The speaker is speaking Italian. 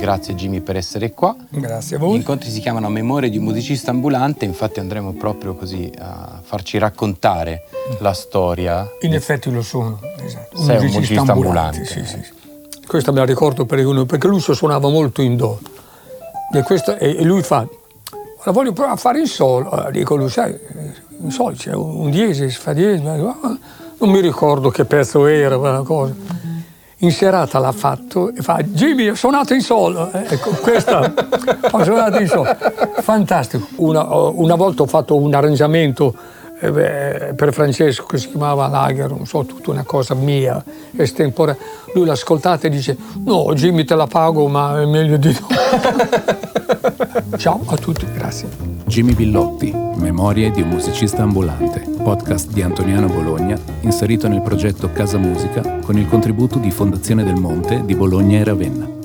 Grazie Jimmy per essere qua. Grazie a Gli voi. incontri si chiamano Memorie di un musicista ambulante, infatti andremo proprio così a farci raccontare la storia. In effetti lo sono. Esatto. Sei un musicista ambulante. Sì, sì, sì. Questa me la ricordo per uno, perché lui suonava molto in do. E, questo- e- lui fa, "Ora voglio provare a fare il solo. Eh, Dico lui, sai, in sol c'è un diesis, fa diesis, ah, non mi ricordo che pezzo era, quella cosa. In serata l'ha fatto e fa, Jimmy, ho suonato in sol. Eh, Ecco, questa, ho suonato in sol. Fantastico. Una, una volta ho fatto un arrangiamento eh, beh, per Francesco che si chiamava Lager, non so, tutta una cosa mia, estemporanea. Lui l'ha ascoltata e dice, no, Jimmy te la pago, ma è meglio di no. Ciao a tutti, grazie. Jimmy Billotti, Memorie di un musicista ambulante, podcast di Antoniano Bologna, inserito nel progetto Casa Musica con il contributo di Fondazione del Monte di Bologna e Ravenna.